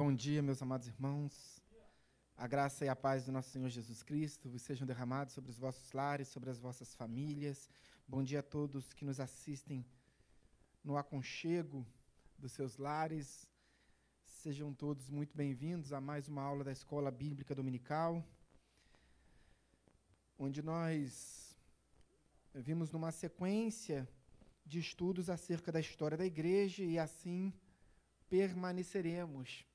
Bom dia, meus amados irmãos. A graça e a paz do nosso Senhor Jesus Cristo sejam derramados sobre os vossos lares, sobre as vossas famílias. Bom dia a todos que nos assistem no aconchego dos seus lares. Sejam todos muito bem-vindos a mais uma aula da Escola Bíblica Dominical, onde nós vimos numa sequência de estudos acerca da história da igreja e assim permaneceremos.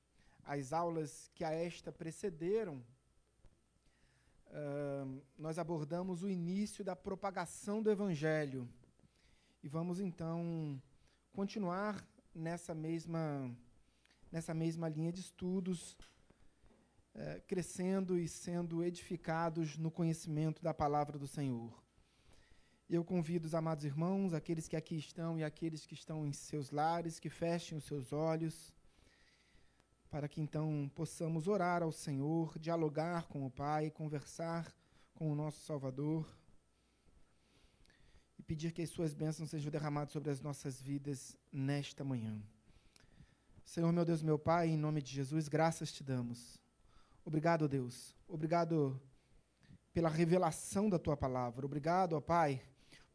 As aulas que a esta precederam, uh, nós abordamos o início da propagação do Evangelho. E vamos então continuar nessa mesma, nessa mesma linha de estudos, uh, crescendo e sendo edificados no conhecimento da palavra do Senhor. Eu convido os amados irmãos, aqueles que aqui estão e aqueles que estão em seus lares, que fechem os seus olhos para que então possamos orar ao Senhor, dialogar com o Pai, conversar com o nosso Salvador e pedir que as suas bênçãos sejam derramadas sobre as nossas vidas nesta manhã. Senhor, meu Deus, meu Pai, em nome de Jesus, graças te damos. Obrigado, Deus. Obrigado pela revelação da tua palavra. Obrigado, ó Pai,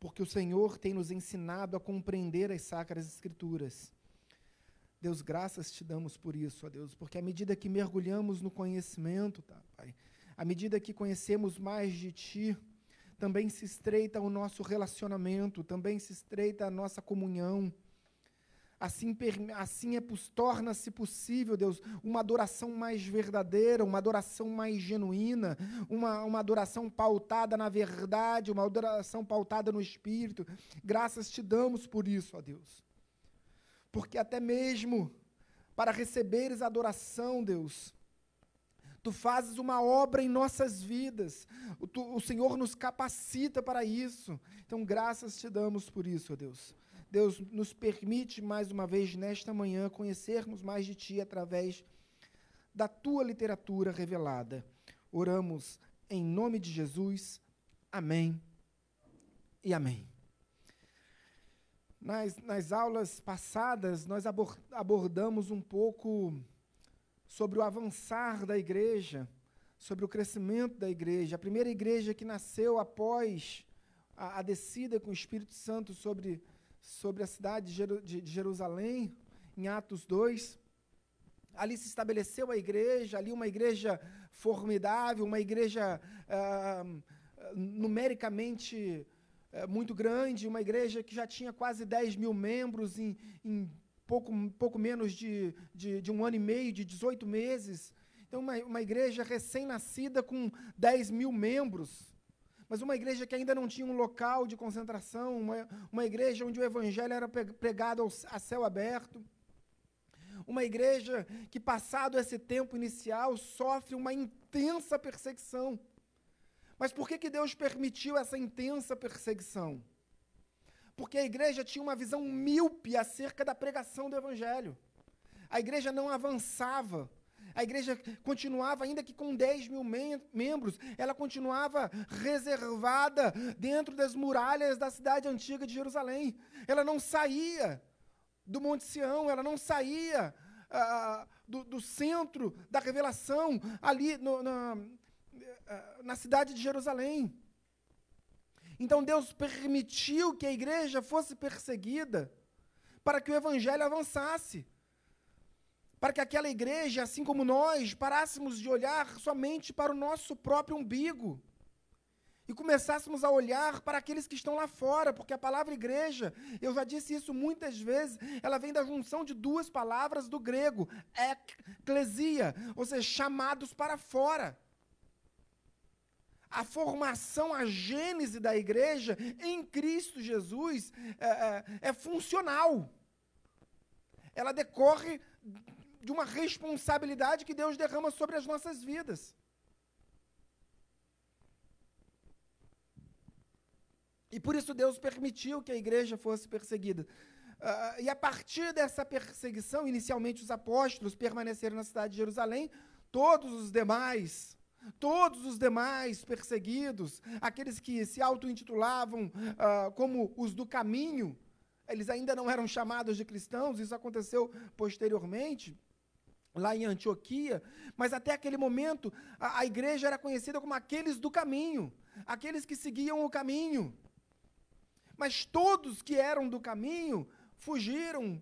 porque o Senhor tem nos ensinado a compreender as sacras escrituras. Deus, graças te damos por isso, ó Deus, porque à medida que mergulhamos no conhecimento, tá, Pai, à medida que conhecemos mais de Ti, também se estreita o nosso relacionamento, também se estreita a nossa comunhão. Assim, assim é, torna-se possível, Deus, uma adoração mais verdadeira, uma adoração mais genuína, uma, uma adoração pautada na verdade, uma adoração pautada no Espírito. Graças te damos por isso, ó Deus. Porque até mesmo para receberes adoração, Deus, Tu fazes uma obra em nossas vidas. O, tu, o, Senhor nos capacita para isso. Então, graças te damos por isso, Deus. Deus nos permite mais uma vez nesta manhã conhecermos mais de Ti através da Tua literatura revelada. Oramos em nome de Jesus. Amém e amém. Nas, nas aulas passadas, nós abordamos um pouco sobre o avançar da igreja, sobre o crescimento da igreja. A primeira igreja que nasceu após a, a descida com o Espírito Santo sobre, sobre a cidade de, Jerusalém, em Atos 2. Ali se estabeleceu a igreja, ali uma igreja formidável, uma igreja ah, numericamente é, muito grande, uma igreja que já tinha quase 10 mil membros em, em pouco, pouco menos de, de, de, um ano e meio, de 18 meses. Então, uma, uma igreja recém-nascida com 10 mil membros. Mas uma igreja que ainda não tinha um local de concentração, uma, uma igreja onde o evangelho era pregado ao, a céu aberto. Uma igreja que, passado esse tempo inicial, sofre uma intensa perseguição. Mas por que, que Deus permitiu essa intensa perseguição? Porque a igreja tinha uma visão míope acerca da pregação do Evangelho. A igreja não avançava. A igreja continuava, ainda que com 10 mil mem membros, ela continuava reservada dentro das muralhas da cidade antiga de Jerusalém. Ela não saía do Monte Sião, ela não saía ah, do, do, centro da revelação, ali no, na cidade de Jerusalém. Então Deus permitiu que a igreja fosse perseguida para que o evangelho avançasse. Para que aquela igreja, assim como nós, parássemos de olhar somente para o nosso próprio umbigo e começássemos a olhar para aqueles que estão lá fora, porque a palavra igreja, eu já disse isso muitas vezes, ela vem da junção de duas palavras do grego, eclesia, ou seja, chamados para fora a formação, a gênese da igreja em Cristo Jesus é, é, é funcional. Ela decorre de uma responsabilidade que Deus derrama sobre as nossas vidas. E por isso Deus permitiu que a igreja fosse perseguida. Uh, e a partir dessa perseguição, inicialmente os apóstolos permaneceram na cidade de Jerusalém, todos os demais Todos os demais perseguidos, aqueles que se auto-intitulavam uh, como os do caminho, eles ainda não eram chamados de cristãos, isso aconteceu posteriormente. lá em Antioquia, mas até aquele momento a, a igreja era conhecida como aqueles do caminho, aqueles que seguiam o caminho. Mas todos que eram do caminho fugiram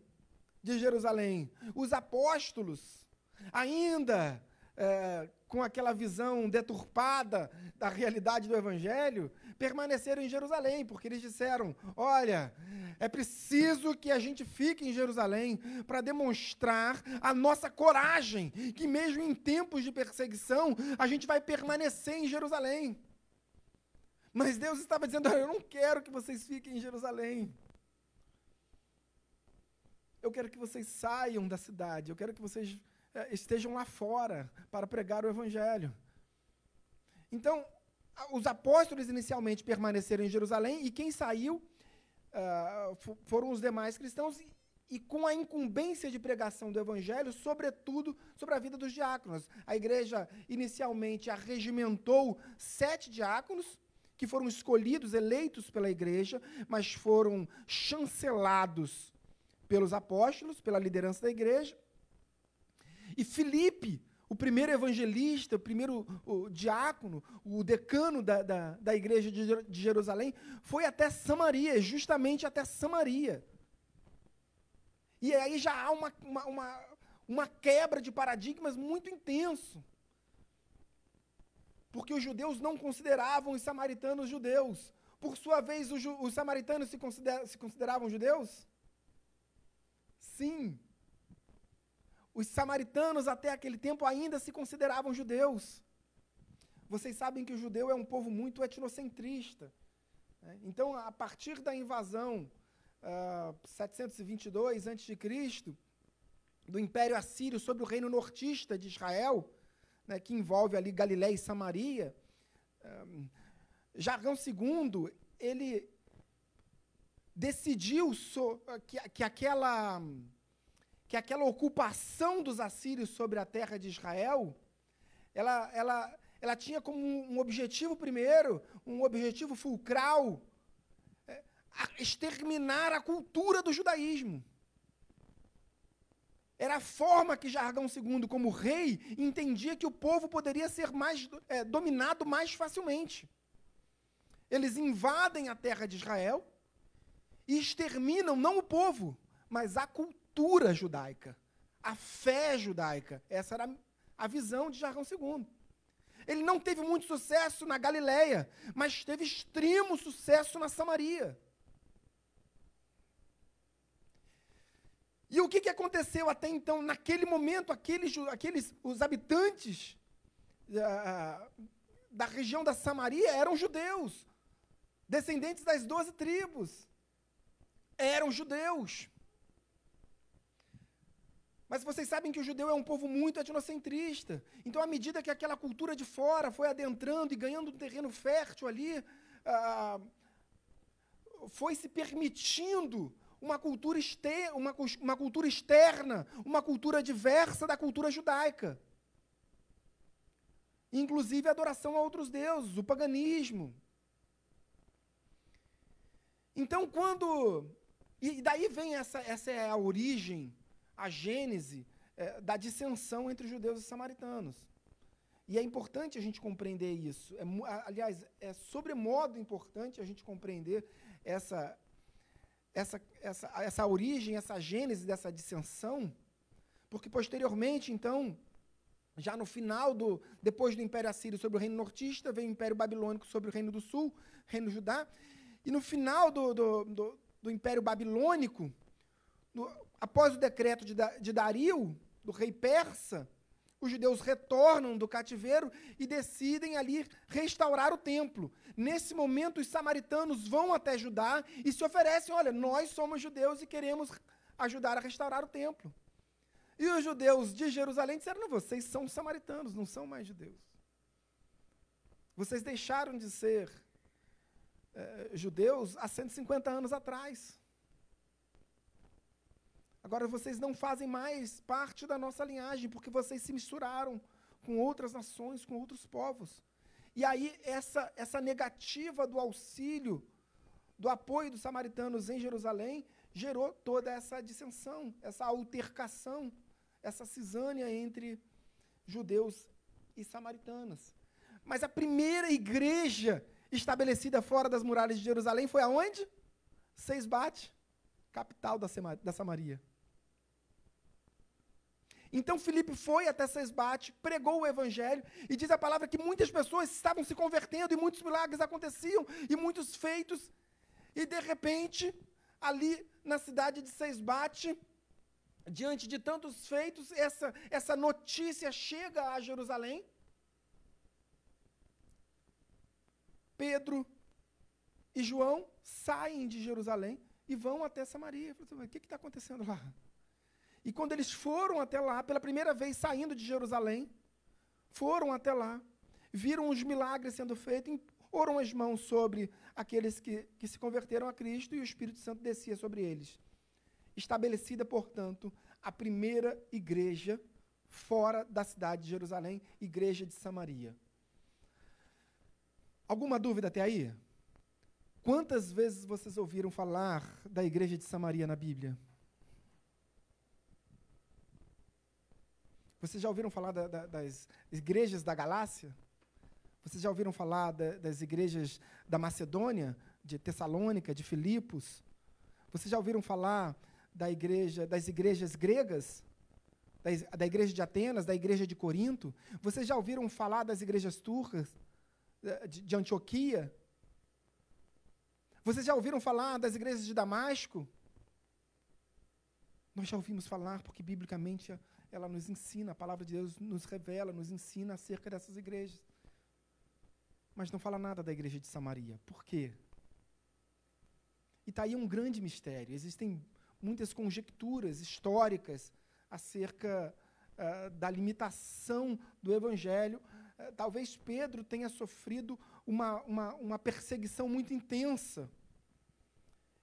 de Jerusalém. Os apóstolos, ainda é, com aquela visão deturpada da realidade do Evangelho, permaneceram em Jerusalém, porque eles disseram: olha, é preciso que a gente fique em Jerusalém para demonstrar a nossa coragem, que mesmo em tempos de perseguição, a gente vai permanecer em Jerusalém. Mas Deus estava dizendo: eu não quero que vocês fiquem em Jerusalém. Eu quero que vocês saiam da cidade, eu quero que vocês estejam lá fora para pregar o Evangelho. Então, os apóstolos inicialmente permaneceram em Jerusalém e quem saiu uh, foram os demais cristãos e, e, com a incumbência de pregação do evangelho, sobretudo sobre a vida dos diáconos. A igreja inicialmente arregimentou sete diáconos que foram escolhidos, eleitos pela igreja, mas foram chancelados pelos apóstolos, pela liderança da igreja. E Filipe, o primeiro evangelista, o primeiro o diácono, o decano da, da, da igreja de, de Jerusalém, foi até Samaria, justamente até Samaria. E aí já há uma, uma, uma, uma quebra de paradigmas muito intenso. Porque os judeus não consideravam os samaritanos judeus. Por sua vez, os, os samaritanos se, consider, se consideravam judeus? Sim. Os samaritanos, até aquele tempo, ainda se consideravam judeus. Vocês sabem que o judeu é um povo muito etnocentrista. Né? Então, a partir da invasão uh, 722 a.C., do Império Assírio sobre o reino nortista de Israel, né, que envolve ali Galiléia e Samaria, um, ah, Jargão II, ele decidiu so, que, que aquela que aquela ocupação dos assírios sobre a terra de Israel, ela, ela, ela tinha como um objetivo primeiro, um objetivo fulcral, é, exterminar a cultura do judaísmo. Era a forma que Jargão II, como rei, entendia que o povo poderia ser mais é, dominado mais facilmente. Eles invadem a terra de Israel e exterminam não o povo, mas a cultura cultura judaica, a fé judaica. Essa era a visão de Jargão II. Ele não teve muito sucesso na Galileia, mas teve extremo sucesso na Samaria. E o que, que aconteceu até então? Naquele momento, aqueles, aqueles os habitantes uh, da região da Samaria eram judeus, descendentes das doze tribos. Eram judeus. Mas vocês sabem que o judeu é um povo muito etnocentrista. Então, à medida que aquela cultura de fora foi adentrando e ganhando um terreno fértil ali, ah, foi se permitindo uma cultura, exter uma, uma cultura externa, uma cultura diversa da cultura judaica. Inclusive a adoração a outros deuses, o paganismo. Então, quando. E daí vem essa, essa é a origem a gênese é, da dissensão entre os judeus e os samaritanos. E é importante a gente compreender isso. É, aliás, é sobremodo importante a gente compreender essa, essa, essa, essa origem, essa gênese dessa dissensão, porque posteriormente, então, já no final do. depois do Império Assírio sobre o reino nortista, vem o Império Babilônico sobre o reino do sul, reino Judá. E no final do, do, do, do Império Babilônico, no, após o decreto de, de Dario, do rei persa, os judeus retornam do cativeiro e decidem ali restaurar o templo. Nesse momento, os samaritanos vão até Judá e se oferecem: olha, nós somos judeus e queremos ajudar a restaurar o templo. E os judeus de Jerusalém disseram: não, vocês são samaritanos, não são mais judeus. Vocês deixaram de ser é, judeus há 150 anos atrás. Agora vocês não fazem mais parte da nossa linhagem, porque vocês se misturaram com outras nações, com outros povos. E aí, essa, essa negativa do auxílio, do apoio dos samaritanos em Jerusalém, gerou toda essa dissensão, essa altercação, essa cisânia entre judeus e samaritanos. Mas a primeira igreja estabelecida fora das muralhas de Jerusalém foi aonde? Seisbate, capital da, da Samaria. Então Filipe foi até Seisbate, pregou o evangelho, e diz a palavra que muitas pessoas estavam se convertendo, e muitos milagres aconteciam, e muitos feitos, e de repente, ali na cidade de Seisbate, diante de tantos feitos, essa, essa notícia chega a Jerusalém. Pedro e João saem de Jerusalém e vão até Samaria. O que está acontecendo lá? E quando eles foram até lá, pela primeira vez saindo de Jerusalém, foram até lá, viram os milagres sendo feitos, oram as mãos sobre aqueles que, que se converteram a Cristo e o Espírito Santo descia sobre eles. Estabelecida, portanto, a primeira igreja fora da cidade de Jerusalém, igreja de Samaria. Alguma dúvida até aí? Quantas vezes vocês ouviram falar da igreja de Samaria na Bíblia? Vocês já ouviram falar da, da, das igrejas da Galácia? Vocês já ouviram falar da, das igrejas da Macedônia, de Tessalônica, de Filipos? Vocês já ouviram falar da igreja, das igrejas gregas? Da, igreja de Atenas, da igreja de Corinto? Vocês já ouviram falar das igrejas turcas? de, de Antioquia? Vocês já ouviram falar das igrejas de Damasco? Nós já ouvimos falar porque, biblicamente, ela nos ensina, a palavra de Deus nos revela, nos ensina acerca dessas igrejas. Mas não fala nada da igreja de Samaria. Por quê? E está aí um grande mistério. Existem muitas conjecturas históricas acerca uh, da limitação do evangelho eh, talvez Pedro tenha sofrido uma, uma, uma perseguição muito intensa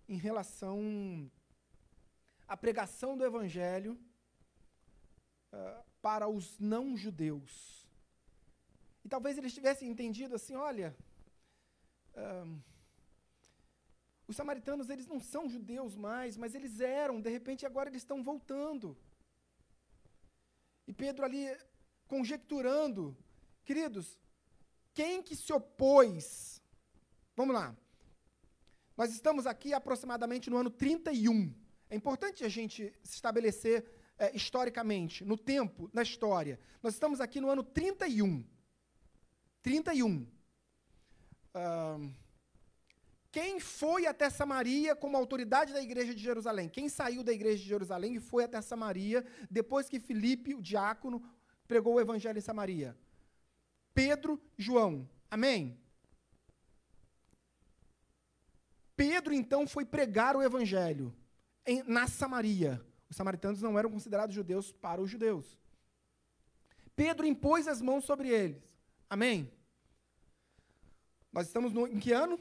em relação à pregação do Evangelho uh, para os não-judeus. E talvez eles tivessem entendido assim: olha, os samaritanos eles não são judeus mais, mas eles eram, de repente agora eles estão voltando. E Pedro ali conjecturando Queridos, quem que se opôs? Vamos lá. Nós estamos aqui aproximadamente no ano 31. É importante a gente se estabelecer é, historicamente, no tempo, na história. Nós estamos aqui no ano 31. 31. Uh, quem foi até Samaria como autoridade da igreja de Jerusalém? Quem saiu da igreja de Jerusalém e foi até Samaria depois que Filipe, o diácono, pregou o evangelho em Samaria? Pedro, João. Amém? Pedro, então, foi pregar o evangelho em, na Samaria. Os samaritanos não eram considerados judeus para os judeus. Pedro impôs as mãos sobre eles. Amém? Nós estamos no, em que ano?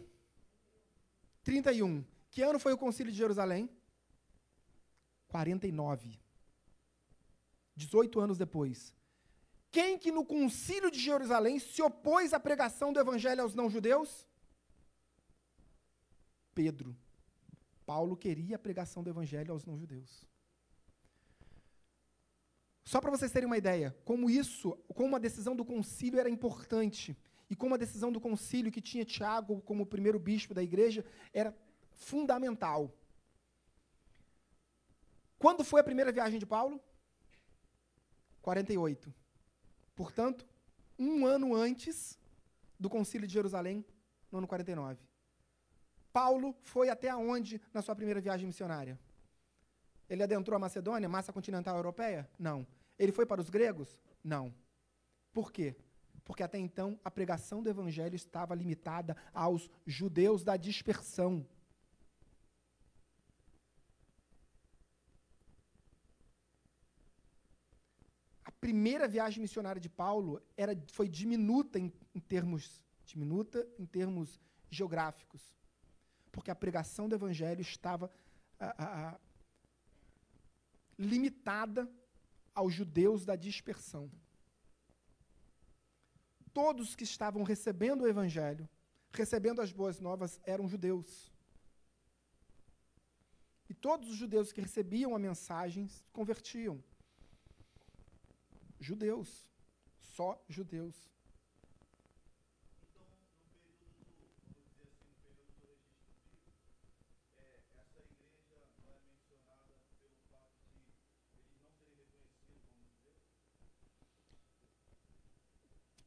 31. Que ano foi o concílio de Jerusalém? 49. 18 anos depois. Quem que no concílio de Jerusalém se opôs à pregação do evangelho aos não-judeus? Pedro. Paulo queria a pregação do evangelho aos não-judeus. Só para vocês terem uma ideia, como isso, como a decisão do concílio era importante, e como a decisão do concílio que tinha Tiago como primeiro bispo da igreja era fundamental. Quando foi a primeira viagem de Paulo? 48. Portanto, um ano antes do Concílio de Jerusalém, no ano 49. Paulo foi até onde na sua primeira viagem missionária? Ele adentrou a Macedônia, massa continental europeia? Não. Ele foi para os gregos? Não. Por quê? Porque até então a pregação do evangelho estava limitada aos judeus da dispersão. primeira viagem missionária de Paulo era, foi diminuta em, em termos diminuta em termos geográficos, porque a pregação do evangelho estava a, a, a, limitada aos judeus da dispersão. Todos que estavam recebendo o evangelho, recebendo as boas novas, eram judeus. E todos os judeus que recebiam a mensagem se convertiam. Judeus. Só judeus.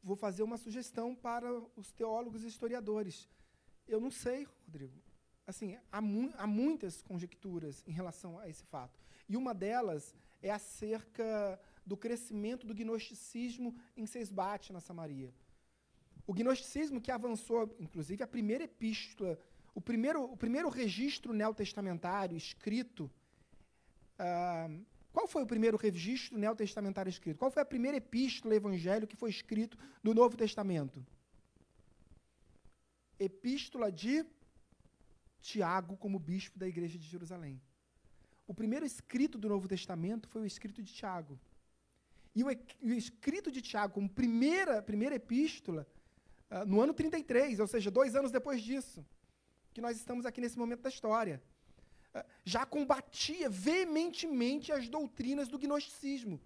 Vou fazer uma sugestão para os teólogos e historiadores. Eu não sei, Rodrigo. Assim, há, mu há muitas conjecturas em relação a esse fato. E uma delas é acerca do crescimento do gnosticismo em Seisbate, na Samaria. O gnosticismo que avançou, inclusive, a primeira epístola, o primeiro, o primeiro registro neotestamentário escrito. Uh, qual foi o primeiro registro neotestamentário escrito? Qual foi a primeira epístola evangelho que foi escrito no Novo Testamento? Epístola de Tiago, como bispo da igreja de Jerusalém. O primeiro escrito do Novo Testamento foi o escrito de Tiago. E o, o escrito de Tiago, como primeira, primeira epístola, uh, no ano 33, ou seja, dois anos depois disso, que nós estamos aqui nesse momento da história, já combatia veementemente as doutrinas do gnosticismo.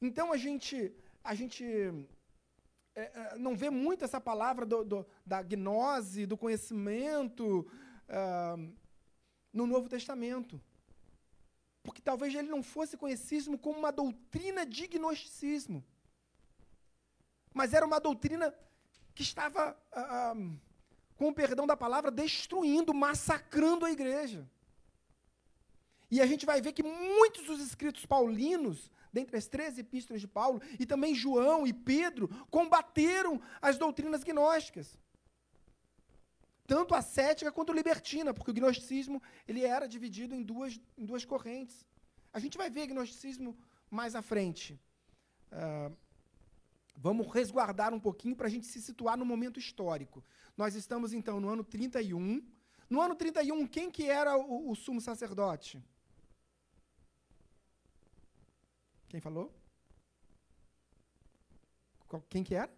Então a gente, a gente é, não vê muito essa palavra do, do, da gnose, do conhecimento uh, no Novo Testamento porque talvez ele não fosse conhecido como uma doutrina de gnosticismo. Mas era uma doutrina que estava, ah, ah, com o perdão da palavra, destruindo, massacrando a igreja. E a gente vai ver que muitos dos escritos paulinos, dentre as três epístolas de Paulo, e também João e Pedro, combateram as doutrinas gnósticas tanto a cética quanto a libertina, porque o gnosticismo ele era dividido em duas, em duas correntes. A gente vai ver gnosticismo mais à frente. Uh, vamos resguardar um pouquinho para a gente se situar no momento histórico. Nós estamos, então, no ano 31. No ano 31, quem que era o, o sumo sacerdote? Quem falou? Quem que era?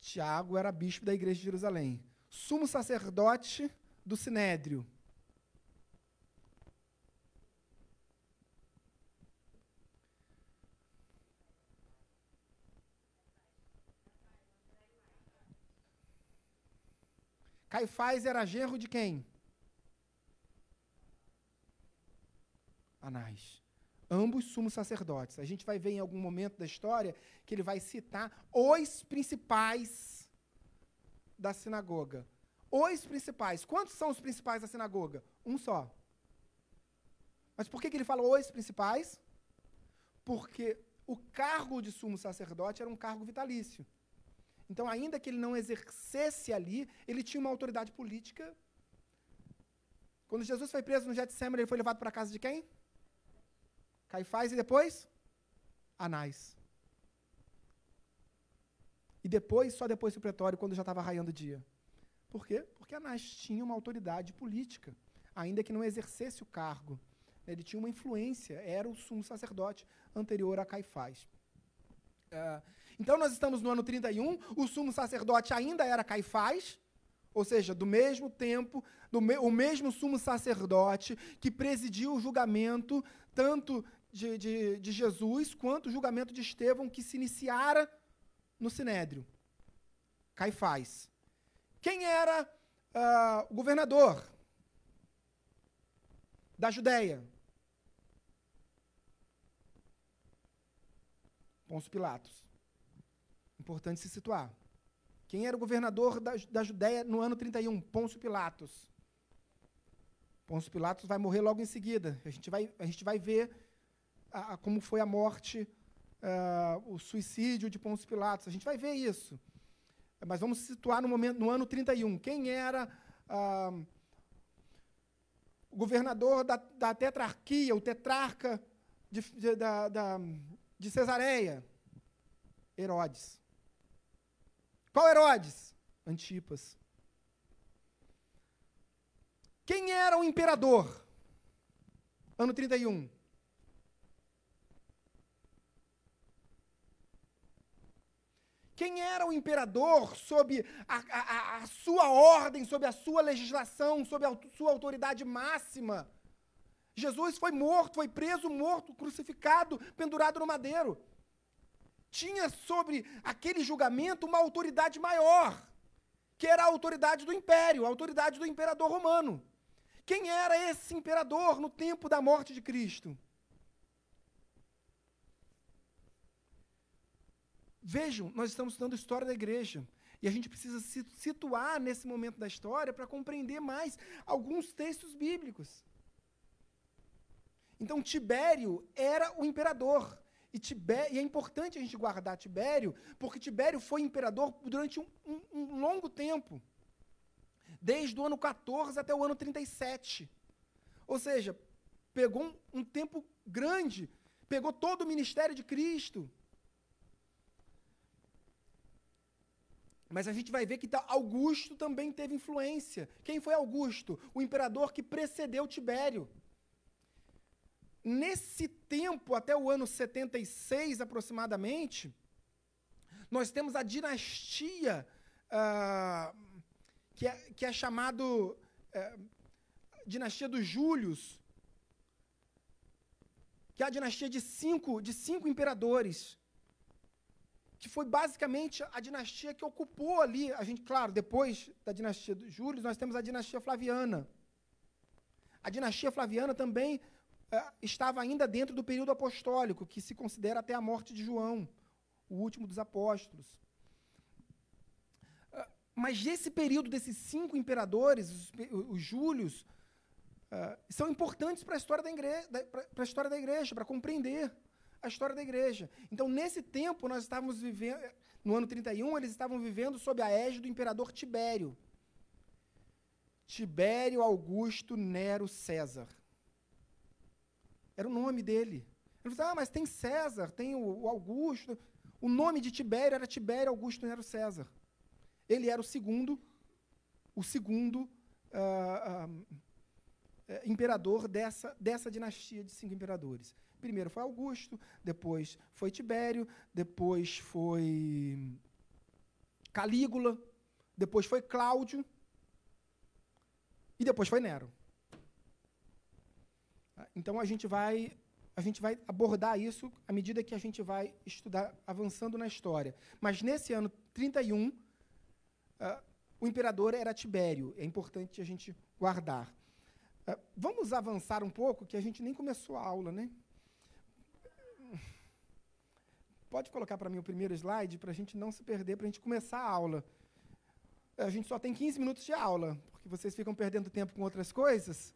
Tiago era bispo da igreja de Jerusalém. Sumo sacerdote do Sinédrio. Caifás era genro de quem? Anás ambos sumos sacerdotes. A gente vai ver em algum momento da história que ele vai citar os principais da sinagoga. Os principais. Quantos são os principais da sinagoga? Um só. Mas por que, que ele fala os principais? Porque o cargo de sumo sacerdote era um cargo vitalício. Então, ainda que ele não exercesse ali, ele tinha uma autoridade política. Quando Jesus foi preso no Getsemane, ele foi levado para a casa de quem? Caifás e depois Anás. E depois, só depois do pretório, quando já estava raiando o dia. Por quê? Porque Anás tinha uma autoridade política, ainda que não exercesse o cargo. Ele tinha uma influência, era o sumo sacerdote anterior a Caifás. Uh, então, nós estamos no ano 31, o sumo sacerdote ainda era Caifás, ou seja, do mesmo tempo, do me, o mesmo sumo sacerdote que presidiu o julgamento tanto de, de, de Jesus quanto o julgamento de Estevão que se iniciara no Sinédrio. Caifás. Quem era uh, o governador da Judéia? Pôncio Pilatos. Importante se situar. Quem era o governador da, da Judéia no ano 31? Pôncio Pilatos. Pôncio Pilatos vai morrer logo em seguida. A gente vai, a gente vai ver a, a, como foi a morte, uh, o suicídio de Pôncio Pilatos. A gente vai ver isso. Mas vamos se situar no, momento, no ano 31. Quem era uh, o governador da, da, tetrarquia, o tetrarca de, de, da, da, de Cesareia? Herodes. Qual Herodes? Antipas. Quem era o imperador? Ano 31. Quem era o imperador sob a, a, a, sua ordem, sob a sua legislação, sob a sua autoridade máxima? Jesus foi morto, foi preso, morto, crucificado, pendurado no madeiro. Tinha sobre aquele julgamento uma autoridade maior, que era a autoridade do império, a autoridade do imperador romano. Quem era esse imperador no tempo da morte de Cristo? Vejam, nós estamos estudando história da igreja. E a gente precisa se situar nesse momento da história para compreender mais alguns textos bíblicos. Então, Tibério era o imperador. E, e é importante a gente guardar Tibério, porque Tibério foi imperador durante um, um, um longo tempo desde o ano 14 até o ano 37. Ou seja, pegou um, um tempo grande, pegou todo o ministério de Cristo. Mas a gente vai ver que tá, Augusto também teve influência. Quem foi Augusto? O imperador que precedeu Tibério. Nesse tempo, até o ano 76 aproximadamente, nós temos a dinastia, uh, que, é, que é chamado uh, dinastia dos Júlios, que é a dinastia de cinco, de cinco imperadores, que foi basicamente a dinastia que ocupou ali, a gente, claro, depois da dinastia dos Júlios, nós temos a dinastia Flaviana. A dinastia Flaviana também estava ainda dentro do período apostólico, que se considera até a morte de João, o último dos apóstolos. É, mas esse período desses cinco imperadores, os, os Júlios, uh, são importantes para a história da igreja, para a história da igreja, para compreender a história da igreja. Então, nesse tempo, nós estávamos vivendo, no ano 31, eles estavam vivendo sob a égide do imperador Tibério. Tibério Augusto Nero César. Era o nome dele. Ele falou, ah, mas tem César, tem o, o Augusto. O nome de Tibério era Tibério Augusto Nero César. Ele era o segundo, o segundo uh, uh, imperador dessa, dessa dinastia de cinco imperadores. Primeiro foi Augusto, depois foi Tibério, depois foi Calígula, depois foi Cláudio e depois foi Nero. Então a gente vai a gente vai abordar isso à medida que a gente vai estudar avançando na história. Mas nesse ano 31, uh, ah, o imperador era Tibério. É importante a gente guardar. Uh, vamos avançar um pouco, que a gente nem começou a aula, né? Pode colocar para mim o primeiro slide para a gente não se perder, para a gente começar a aula. A gente só tem 15 minutos de aula, porque vocês ficam perdendo tempo com outras coisas.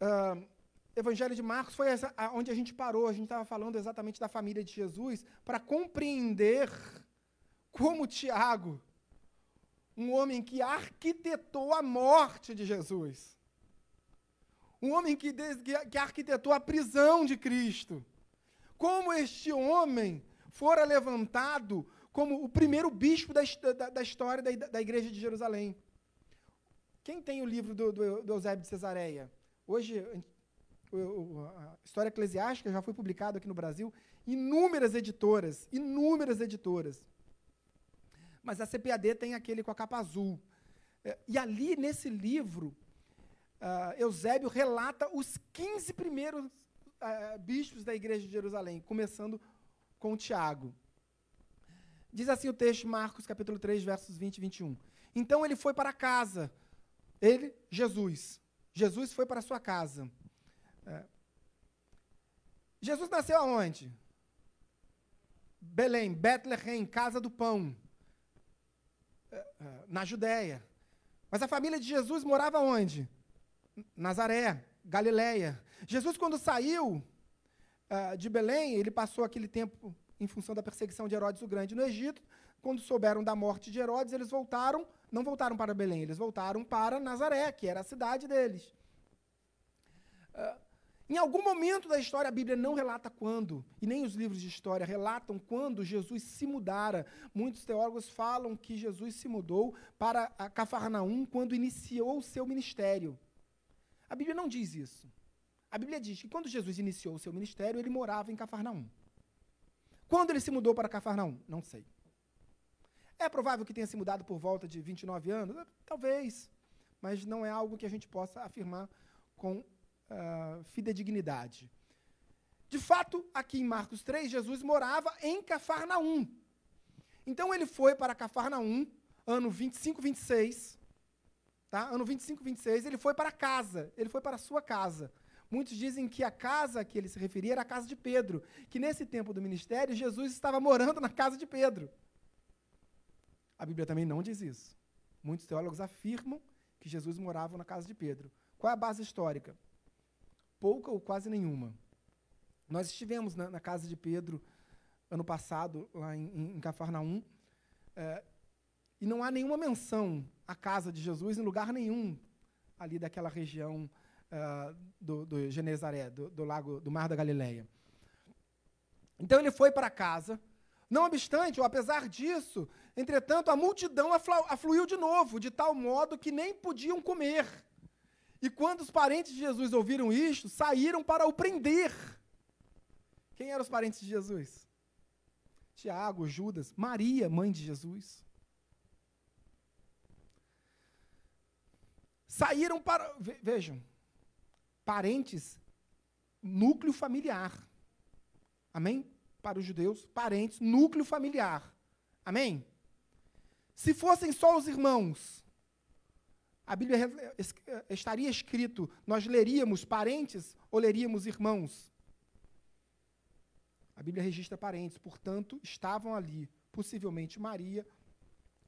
Uh, Evangelho de Marcos foi essa, a, onde a gente parou. A gente estava falando exatamente da família de Jesus para compreender como Tiago, um homem que arquitetou a morte de Jesus, um homem que, que, que arquitetou a prisão de Cristo, como este homem fora levantado como o primeiro bispo da, da, da história da, da, igreja de Jerusalém. Quem tem o livro do, do, do Eusébio de Cesareia? Hoje, a história eclesiástica já foi publicada aqui no Brasil, inúmeras editoras, inúmeras editoras. Mas a CPAD tem aquele com a capa azul. É, e ali, nesse livro, uh, Eusébio relata os 15 primeiros uh, bispos da igreja de Jerusalém, começando com Tiago. Diz assim o texto, Marcos, capítulo 3, versos 20 e 21. Então ele foi para casa, ele, Jesus, Jesus foi para sua casa. É. Jesus nasceu aonde? Belém, Bethlehem, casa do pão, é, é, na Judéia. Mas a família de Jesus morava onde? Nazaré, Galiléia. Jesus, quando saiu uh, de Belém, ele passou aquele tempo em função da perseguição de Herodes o Grande no Egito. Quando souberam da morte de Herodes, eles voltaram não voltaram para Belém, eles voltaram para Nazaré, que era a cidade deles. Uh, em algum momento da história, a Bíblia não relata quando, e nem os livros de história relatam quando Jesus se mudara. Muitos teólogos falam que Jesus se mudou para Cafarnaum quando iniciou o seu ministério. A Bíblia não diz isso. A Bíblia diz que quando Jesus iniciou o seu ministério, ele morava em Cafarnaum. Quando ele se mudou para Cafarnaum? Não sei. É provável que tenha se mudado por volta de 29 anos? Talvez. mas não é algo que a gente possa afirmar com uh, fidedignidade. De fato, aqui em Marcos 3, Jesus morava em Cafarnaum. Então ele foi para Cafarnaum, ano 25, 26. Tá? Ano 25, 26, ele foi para casa, ele foi para a sua casa. Muitos dizem que a casa que ele se referia era a casa de Pedro, que nesse tempo do ministério, Jesus estava morando na casa de Pedro. A Bíblia também não diz isso. Muitos teólogos afirmam que Jesus morava na casa de Pedro. Qual é a base histórica? Pouca ou quase nenhuma. Nós estivemos na, na casa de Pedro ano passado, lá em, em Cafarnaum, é, e não há nenhuma menção à casa de Jesus em lugar nenhum ali daquela região uh, do, do Genezaré, do, do, lago, do Mar da Galileia. Então ele foi para casa. Não obstante, ou apesar disso, entretanto, a multidão afluiu de novo, de tal modo que nem podiam comer. E quando os parentes de Jesus ouviram isto, saíram para o prender. Quem eram os parentes de Jesus? Tiago, Judas, Maria, mãe de Jesus. Saíram para. Vejam, parentes, núcleo familiar. Amém? Para os judeus, parentes, núcleo familiar. Amém? Se fossem só os irmãos, a Bíblia estaria escrito, nós leríamos parentes ou leríamos irmãos? A Bíblia registra parentes, portanto, estavam ali, possivelmente Maria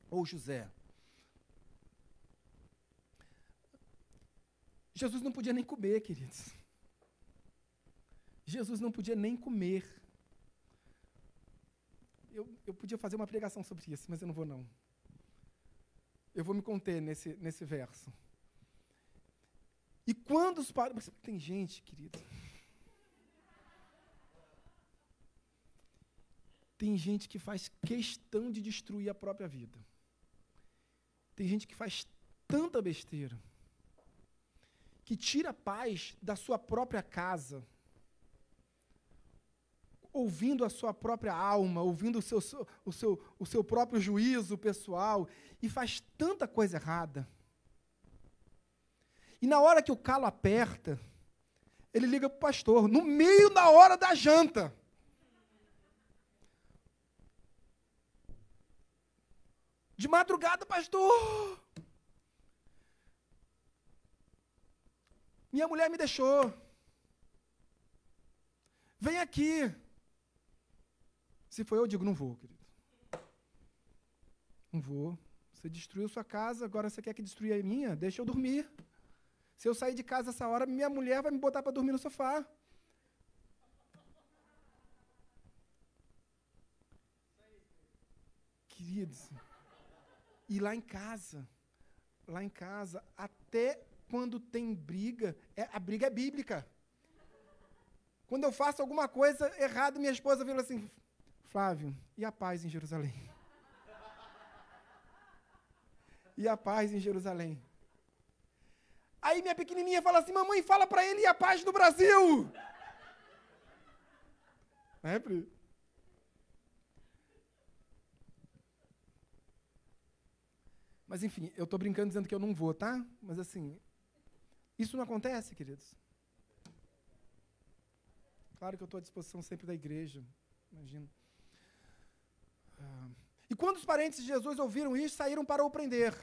ou José. Jesus não podia nem comer, queridos. Jesus não podia nem comer. Eu, eu podia fazer uma pregação sobre isso, mas eu não vou não. Eu vou me conter nesse, nesse verso. E quando os pais. Tem gente, querido. Tem gente que faz questão de destruir a própria vida. Tem gente que faz tanta besteira que tira paz da sua própria casa, ouvindo a sua própria alma, ouvindo o seu, o seu, o seu próprio juízo pessoal, e faz tanta coisa errada. E na hora que o calo aperta, ele liga para o pastor, no meio da hora da janta. De madrugada, pastor, Minha mulher me deixou. Vem aqui. Se for eu, digo, não vou, querido. Não vou. Você destruiu sua casa, agora você quer que destrua a minha? Deixa eu dormir. Se eu sair de casa essa hora, minha mulher vai me botar para dormir no sofá. Queridos, e lá em casa, lá em casa, até quando tem briga, é, a briga é bíblica. Quando eu faço alguma coisa errada, minha esposa vira assim: Flávio, e a paz em Jerusalém? E a paz em Jerusalém? Aí minha pequenininha fala assim: Mamãe, fala para ele e a paz no Brasil. É, Pri? Mas enfim, eu estou brincando dizendo que eu não vou, tá? Mas assim, isso não acontece, queridos? Claro que eu estou à disposição sempre da igreja, imagino. E quando os parentes de Jesus ouviram isso, saíram para o prender.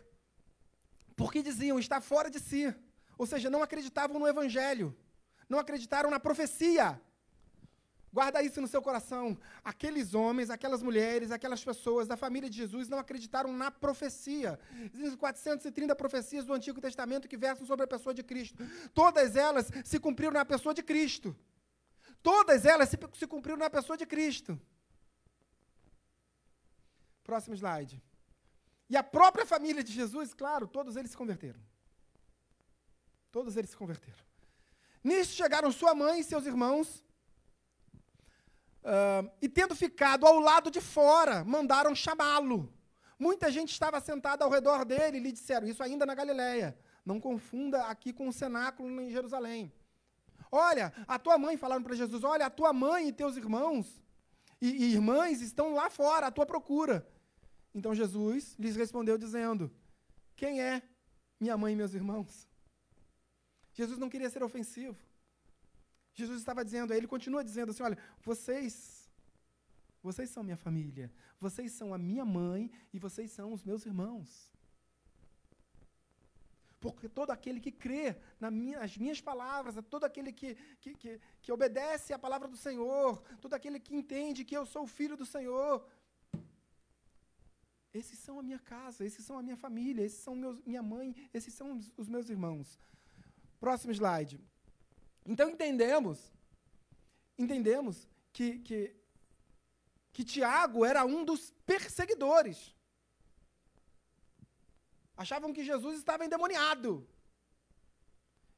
Porque diziam, está fora de si. Ou seja, não acreditavam no evangelho. Não acreditaram na profecia. Guarda isso no seu coração. Aqueles homens, aquelas mulheres, aquelas pessoas da família de Jesus não acreditaram na profecia. Existem 430 profecias do Antigo Testamento que versam sobre a pessoa de Cristo. Todas elas se cumpriram na pessoa de Cristo. Todas elas se, se cumpriram na pessoa de Cristo. Próximo slide. E a própria família de Jesus, claro, todos eles se converteram. Todos eles se converteram. Nisso chegaram sua mãe e seus irmãos Uh, e tendo ficado ao lado de fora, mandaram chamá-lo. Muita gente estava sentada ao redor dele e lhe disseram, isso ainda na Galiléia. Não confunda aqui com o cenáculo em Jerusalém. Olha, a tua mãe, falaram para Jesus, olha, a tua mãe e teus irmãos e, e irmãs estão lá fora à tua procura. Então Jesus lhes respondeu dizendo, quem é minha mãe e meus irmãos. Jesus não queria ser ofensivo. Jesus estava dizendo, ele continua dizendo assim: olha, vocês, vocês são minha família, vocês são a minha mãe e vocês são os meus irmãos. Porque todo aquele que crê nas minha, minhas palavras, todo aquele que, que, que, que obedece à palavra do Senhor, todo aquele que entende que eu sou o filho do Senhor, esses são a minha casa, esses são a minha família, esses são meus, minha mãe, esses são os, os meus irmãos. Próximo slide. Então entendemos, entendemos que, que, que Tiago era um dos perseguidores. Achavam que Jesus estava endemoniado.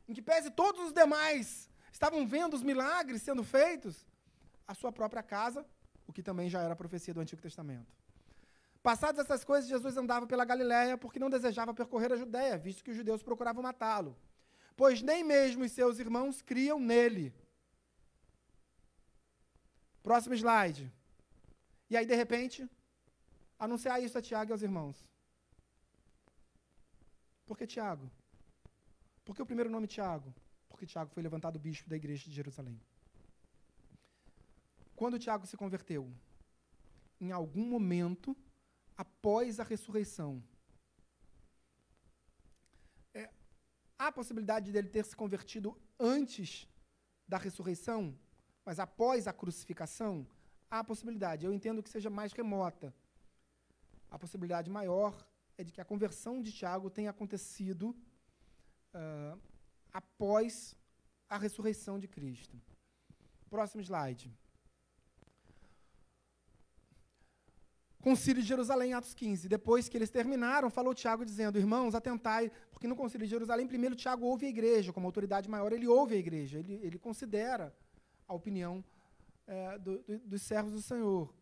Em que pese todos os demais estavam vendo os milagres sendo feitos, a sua própria casa, o que também já era profecia do Antigo Testamento. Passadas essas coisas, Jesus andava pela Galiléia porque não desejava percorrer a Judéia, visto que os judeus procuravam matá-lo pois nem mesmo os seus irmãos criam nele. Próximo slide. E aí, de repente, anunciar isso a Tiago e aos irmãos. Por que Tiago? Por que o primeiro nome Tiago? Porque Tiago foi levantado bispo da igreja de Jerusalém. Quando Tiago se converteu? Em algum momento após a ressurreição Há a possibilidade dele ter se convertido antes da ressurreição, mas após a crucificação? Há a possibilidade. Eu entendo que seja mais remota. A possibilidade maior é de que a conversão de Tiago tenha acontecido uh, após a ressurreição de Cristo. Próximo slide. Concílio de Jerusalém, Atos 15. Depois que eles terminaram, falou Tiago dizendo: Irmãos, atentai, porque no Concílio de Jerusalém, primeiro Tiago ouve a igreja, como autoridade maior, ele ouve a igreja, ele, ele considera a opinião é, do, do, dos servos do Senhor.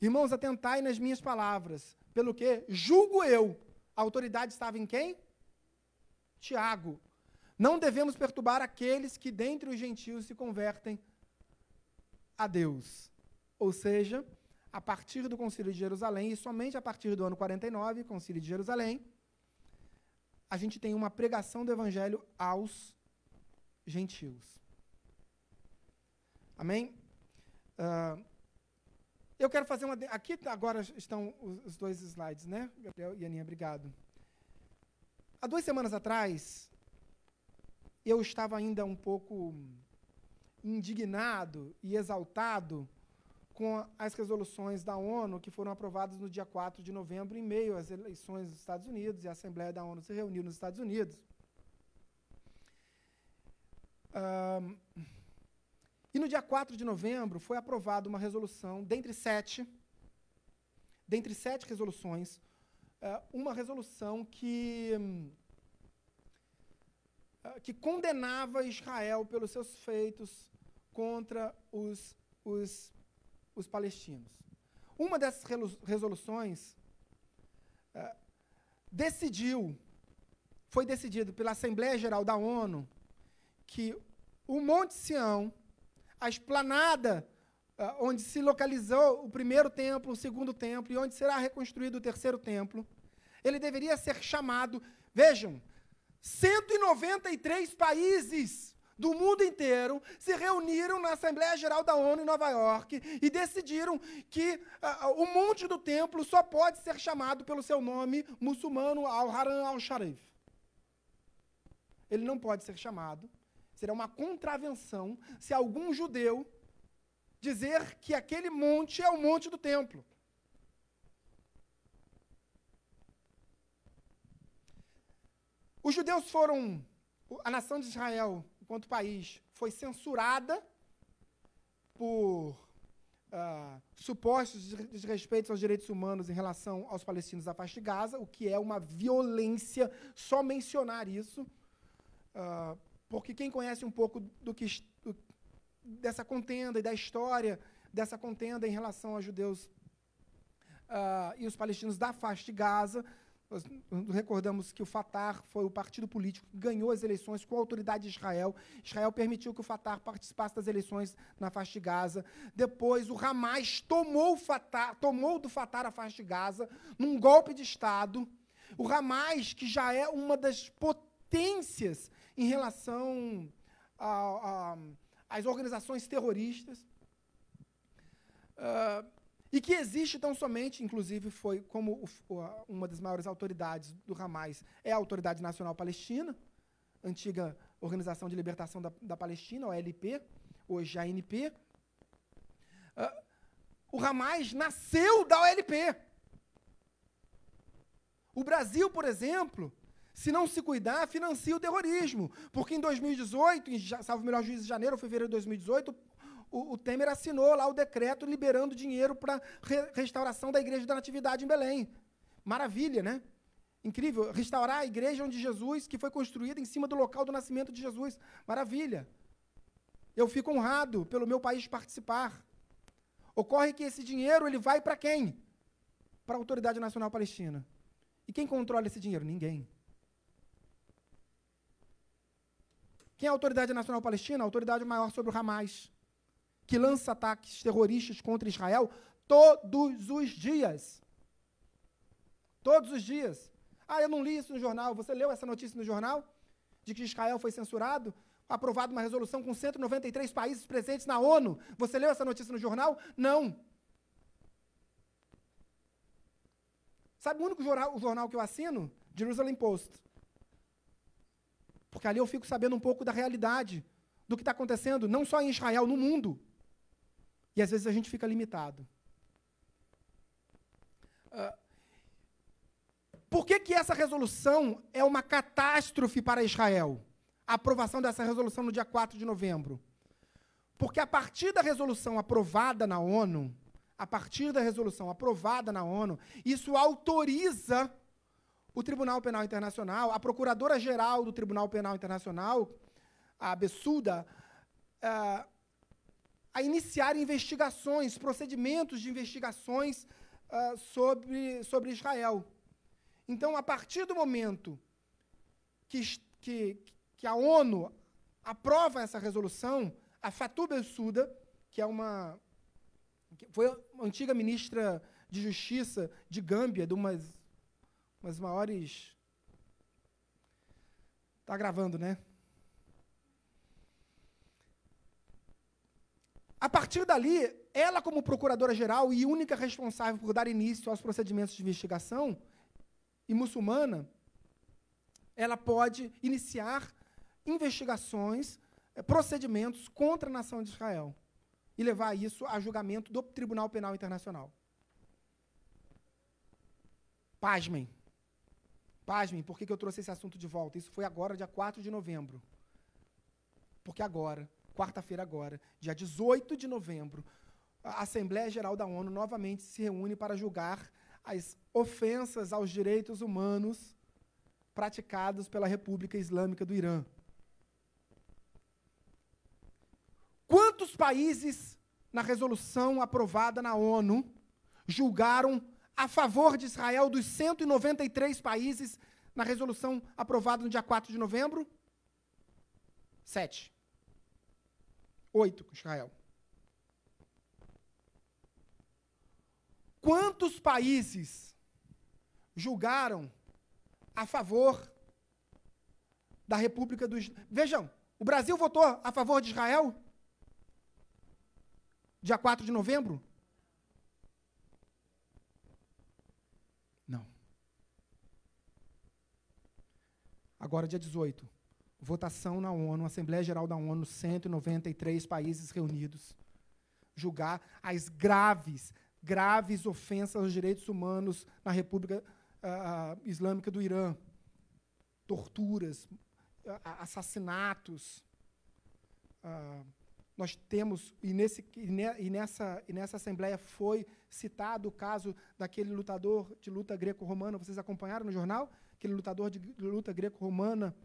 Irmãos, atentai nas minhas palavras, pelo que julgo eu. A autoridade estava em quem? Tiago. Não devemos perturbar aqueles que dentre os gentios se convertem a Deus. Ou seja, a partir do Concílio de Jerusalém, e somente a partir do ano 49, Concílio de Jerusalém, a gente tem uma pregação do Evangelho aos gentios. Amém? Uh, eu quero fazer uma. Aqui agora estão os, os dois slides, né? Gabriel e Aninha, obrigado. Há duas semanas atrás, eu estava ainda um pouco indignado e exaltado com as resoluções da ONU que foram aprovadas no dia 4 de novembro, em meio às eleições dos Estados Unidos, e a Assembleia da ONU se reuniu nos Estados Unidos. Um, e no dia 4 de novembro foi aprovada uma resolução, dentre sete, dentre sete resoluções, uh, uma resolução que, uh, que condenava Israel pelos seus feitos contra os, os os palestinos. Uma dessas resoluções é, decidiu, foi decidido pela Assembleia Geral da ONU, que o Monte Sião, a esplanada é, onde se localizou o primeiro templo, o segundo templo, e onde será reconstruído o terceiro templo, ele deveria ser chamado, vejam, 193 países do mundo inteiro se reuniram na Assembleia Geral da ONU em Nova York e decidiram que uh, o monte do templo só pode ser chamado pelo seu nome muçulmano Al-Haram al-Sharif. Ele não pode ser chamado. Será uma contravenção se algum judeu dizer que aquele monte é o monte do templo. Os judeus foram, a nação de Israel enquanto país, foi censurada por uh, supostos desrespeitos aos direitos humanos em relação aos palestinos da faixa de Gaza, o que é uma violência só mencionar isso, uh, porque quem conhece um pouco do que do, dessa contenda e da história dessa contenda em relação aos judeus uh, e os palestinos da faixa de Gaza nós recordamos que o Fatah foi o partido político que ganhou as eleições com a autoridade de Israel. Israel permitiu que o Fatah participasse das eleições na faixa de Gaza. Depois, o Hamas tomou, o Fatah, tomou do Fatah a faixa de Gaza num golpe de Estado. O Hamas, que já é uma das potências em relação às organizações terroristas, uh, e que existe tão somente, inclusive foi como uma das maiores autoridades do Hamas, é a Autoridade Nacional Palestina, antiga Organização de Libertação da, da Palestina, OLP, hoje a ANP. Uh, ah, o Hamas nasceu da OLP. O Brasil, por exemplo, se não se cuidar, financia o terrorismo. Porque em 2018, em, salvo melhor juízo de janeiro ou fevereiro de 2018, o, o, Temer assinou lá o decreto liberando dinheiro para re, restauração da Igreja da Natividade em Belém. Maravilha, né? Incrível. Restaurar a igreja onde Jesus, que foi construída em cima do local do nascimento de Jesus. Maravilha. Eu fico honrado pelo meu país participar. Ocorre que esse dinheiro ele vai para quem? Para a Autoridade Nacional Palestina. E quem controla esse dinheiro? Ninguém. Quem é a Autoridade Nacional Palestina? A autoridade maior sobre o Hamas, que lança ataques terroristas contra Israel todos os dias. Todos os dias. Ah, eu não li isso no jornal. Você leu essa notícia no jornal? De que Israel foi censurado? Aprovado uma resolução com 193 países presentes na ONU. Você leu essa notícia no jornal? Não. Sabe o único jornal, o jornal que eu assino? Jerusalem Post. Porque ali eu fico sabendo um pouco da realidade, do que está acontecendo, não só em Israel, no mundo. E às vezes a gente fica limitado. Uh, por que, que essa resolução é uma catástrofe para Israel? A aprovação dessa resolução no dia 4 de novembro. Porque a partir da resolução aprovada na ONU, a partir da resolução aprovada na ONU, isso autoriza o Tribunal Penal Internacional, a Procuradora-Geral do Tribunal Penal Internacional, a Bessuda, uh, a iniciar investigações, procedimentos de investigações uh, sobre, sobre Israel. Então, a partir do momento que, que, que a ONU aprova essa resolução, a Fatou Bensouda, que é uma foi uma antiga ministra de Justiça de Gâmbia, de umas, umas maiores. Está gravando, né? A partir dali, ela, como procuradora-geral e única responsável por dar início aos procedimentos de investigação, e muçulmana, ela pode iniciar investigações, eh, procedimentos contra a nação de Israel e levar isso a julgamento do Tribunal Penal Internacional. Pasmem. Pasmem, por que, que eu trouxe esse assunto de volta? Isso foi agora, dia 4 de novembro. Porque agora, quarta-feira agora, dia 18 de novembro, a Assembleia Geral da ONU novamente se reúne para julgar as ofensas aos direitos humanos praticadas pela República Islâmica do Irã. Quantos países, na resolução aprovada na ONU, julgaram a favor de Israel dos 193 países na resolução aprovada no dia 4 de novembro? Sete. Oito com Israel. Quantos países julgaram a favor da República dos. Vejam, o Brasil votou a favor de Israel? Dia 4 de novembro? Não. Agora, dia 18. Votação na ONU, Assembleia Geral da ONU, 193 países reunidos. Julgar as graves, graves ofensas aos direitos humanos na República uh, Islâmica do Irã. Torturas, uh, assassinatos. Uh, nós temos, e, nesse, e, nessa, e nessa Assembleia foi citado o caso daquele lutador de luta greco-romana, vocês acompanharam no jornal? Aquele lutador de luta greco-romana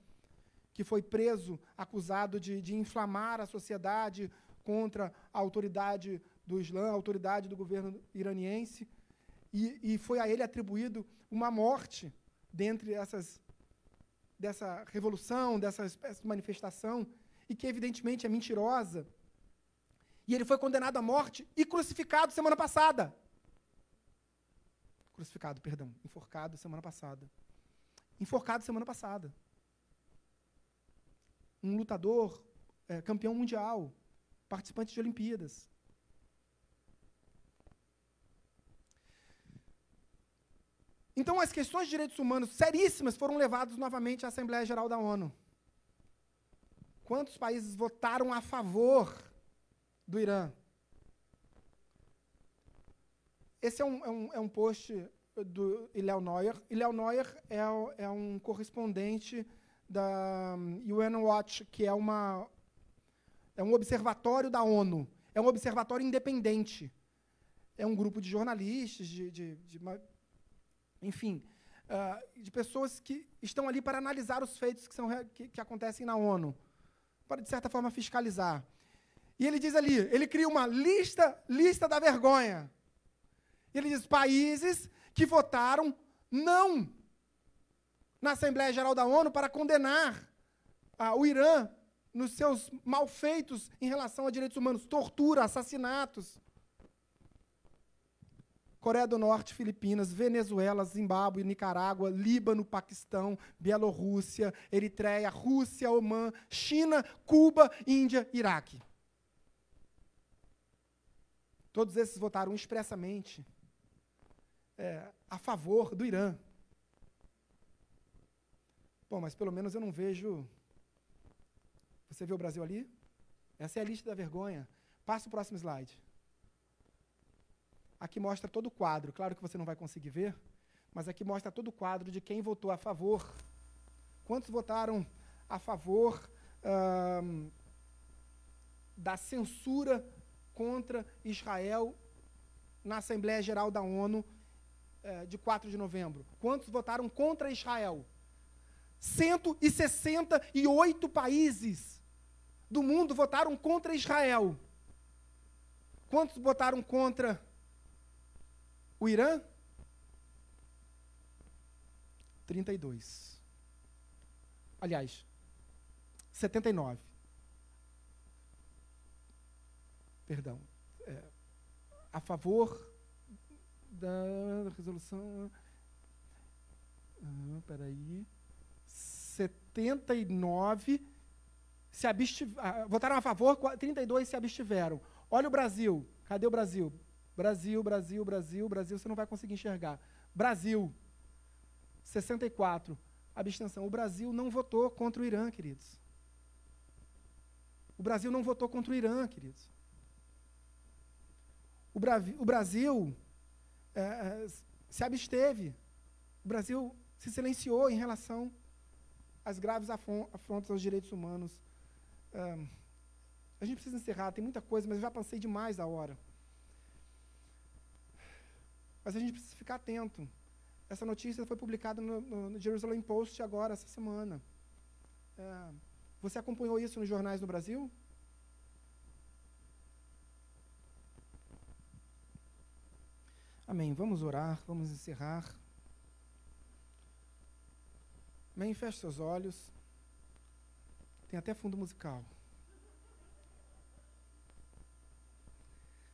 que foi preso, acusado de, de inflamar a sociedade contra a autoridade do Islã, a autoridade do governo iraniense, e, e foi a ele atribuído uma morte dentre essas dessa revolução, dessa manifestação, e que evidentemente é mentirosa, e ele foi condenado à morte e crucificado semana passada. Crucificado, perdão, enforcado semana passada. enforcado semana passada. Um lutador, é, campeão mundial, participante de Olimpíadas. Então, as questões de direitos humanos seríssimas foram levadas novamente à Assembleia Geral da ONU. Quantos países votaram a favor do Irã? Esse é um, é um, é um post do Iléo Neuer. Iléo Neuer é, é um correspondente da UN Watch, que é, uma, é um observatório da ONU. É um observatório independente. É um grupo de jornalistas, de, de, de enfim, uh, de pessoas que estão ali para analisar os feitos que, são, que, que acontecem na ONU, para, de certa forma, fiscalizar. E ele diz ali, ele cria uma lista, lista da vergonha. Ele diz países que votaram não na Assembleia Geral da ONU para condenar ah, o Irã nos seus malfeitos em relação a direitos humanos, tortura, assassinatos. Coreia do Norte, Filipinas, Venezuela, Zimbábue, Nicarágua, Líbano, Paquistão, Bielorrússia, Eritreia, Rússia, Omã, China, Cuba, Índia, Iraque. Todos esses votaram expressamente é, a favor do Irã. Bom, mas pelo menos eu não vejo. Você vê o Brasil ali? Essa é a lista da vergonha. Passa o próximo slide. Aqui mostra todo o quadro. Claro que você não vai conseguir ver, mas aqui mostra todo o quadro de quem votou a favor. Quantos votaram a favor da censura contra Israel na Assembleia Geral da ONU uh, de 4 de novembro? Quantos votaram contra Israel? 168 países do mundo votaram contra Israel. Quantos votaram contra o Irã, 32. Aliás, 79. Perdão. É, a favor da resolução. Ah, peraí. 79 se abstiveram. Ah, votaram a favor, 32 se abstiveram. Olha o Brasil. Cadê o Brasil? Brasil, Brasil, Brasil, Brasil, você não vai conseguir enxergar. Brasil, 64, abstenção. O Brasil não votou contra o Irã, queridos. O Brasil não votou contra o Irã, queridos. O, Bravi, o Brasil é se absteve. O Brasil se silenciou em relação às graves afrontas aos direitos humanos. A gente precisa encerrar, tem muita coisa, mas eu já passei demais da hora. Mas a gente precisa ficar atento. Essa notícia foi publicada no, no Jerusalem Post agora, essa semana. Você acompanhou isso nos jornais no Brasil? Amém. Vamos orar, vamos encerrar. Amém. Feche seus olhos. Tem até fundo musical.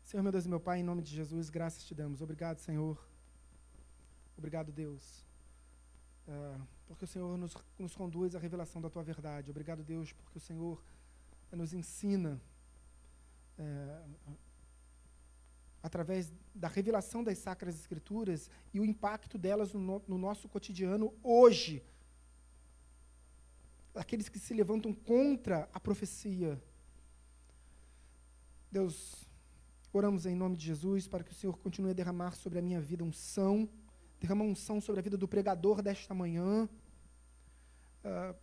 Senhor, meu Deus e meu Pai, em nome de Jesus, graças te damos. Obrigado, Senhor. Obrigado, Deus. Uh, porque o Senhor nos, nos, conduz à revelação da tua verdade. Obrigado, Deus, porque o Senhor nos ensina uh, através da revelação das Sacras Escrituras e o impacto delas no, no nosso cotidiano hoje. Aqueles que se levantam contra a profecia. Deus, Oramos em nome de Jesus para que o Senhor continue a derramar sobre a minha vida unção, derrama unção sobre a vida do pregador desta manhã. Uh,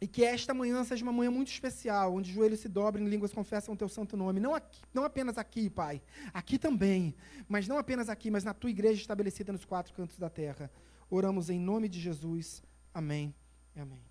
e que esta manhã seja uma manhã muito especial, onde os joelhos se dobrem línguas confessam o teu santo nome. Não, aqui, não apenas aqui, Pai, aqui também, mas não apenas aqui, mas na tua igreja estabelecida nos quatro cantos da terra. Oramos em nome de Jesus. Amém amém.